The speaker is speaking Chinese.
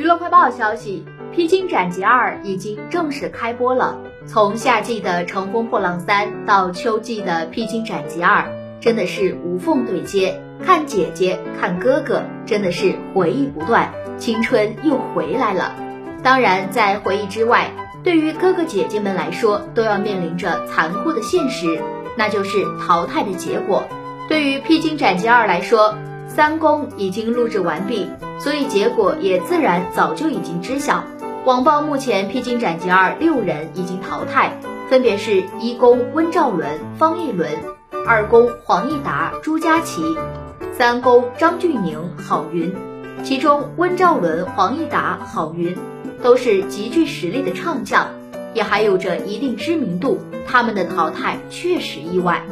娱乐快报消息，《披荆斩棘二》已经正式开播了。从夏季的《乘风破浪三》到秋季的《披荆斩棘二》，真的是无缝对接。看姐姐，看哥哥，真的是回忆不断，青春又回来了。当然，在回忆之外，对于哥哥姐姐们来说，都要面临着残酷的现实，那就是淘汰的结果。对于《披荆斩棘二》来说，三公已经录制完毕，所以结果也自然早就已经知晓。网曝目前《披荆斩棘二》六人已经淘汰，分别是一公温兆伦、方逸伦，二公黄义达、朱佳琪，三公张峻宁、郝云。其中温兆伦、黄义达、郝云都是极具实力的唱将，也还有着一定知名度，他们的淘汰确实意外。